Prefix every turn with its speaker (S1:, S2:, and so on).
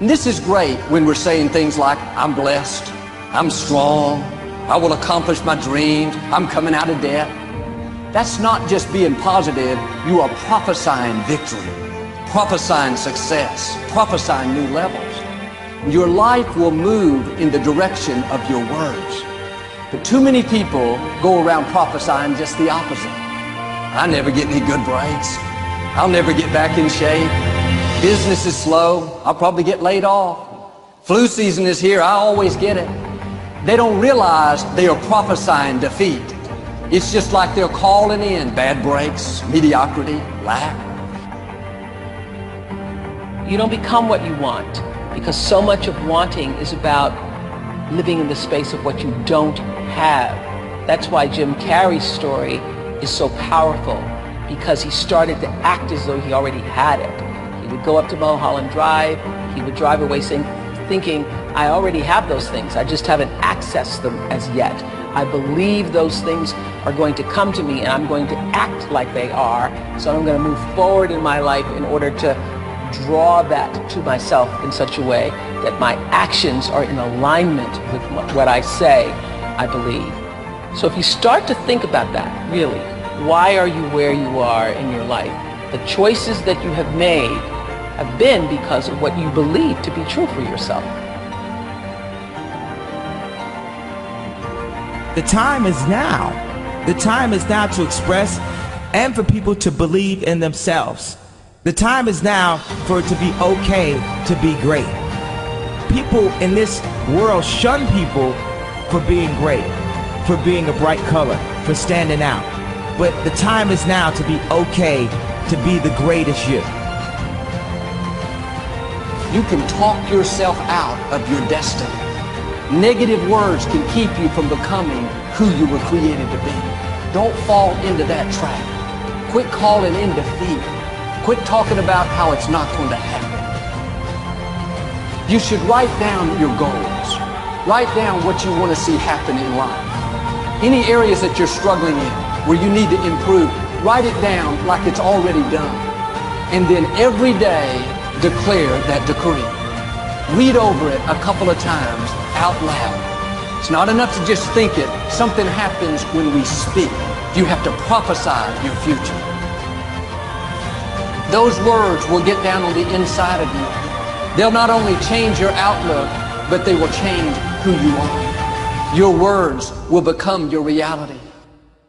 S1: And this is great when we're saying things like, I'm blessed, I'm strong, I will accomplish my dreams, I'm coming out of debt. That's not just being positive, you are prophesying victory, prophesying success, prophesying new levels. Your life will move in the direction of your words. But too many people go around prophesying just the opposite. I never get any good breaks. I'll never get back in shape. Business is slow. I'll probably get laid off. Flu season is here. I always get it. They don't realize they are prophesying defeat. It's just like they're calling in bad breaks, mediocrity, lack.
S2: You don't become what you want because so much of wanting is about living in the space of what you don't have. That's why Jim Carrey's story is so powerful because he started to act as though he already had it. Would go up to Mulholland Drive, he would drive away saying, thinking, I already have those things, I just haven't accessed them as yet. I believe those things are going to come to me and I'm going to act like they are. So I'm going to move forward in my life in order to draw that to myself in such a way that my actions are in alignment with what I say I believe. So if you start to think about that, really, why are you where you are in your life? The choices that you have made have been because of what you believe to be true for yourself.
S3: The time is now. The time is now to express and for people to believe in themselves. The time is now for it to be okay to be great. People in this world shun people for being great, for being a bright color, for standing out. But the time is now to be okay to be the greatest you.
S1: You can talk yourself out of your destiny. Negative words can keep you from becoming who you were created to be. Don't fall into that trap. Quit calling in defeat. Quit talking about how it's not going to happen. You should write down your goals. Write down what you want to see happen in life. Any areas that you're struggling in, where you need to improve, write it down like it's already done. And then every day, declare that decree. Read over it a couple of times out loud. It's not enough to just think it. Something happens when we speak. You have to prophesy your future. Those words will get down on the inside of you. They'll not only change your outlook, but they will change who you are. Your words will become your reality.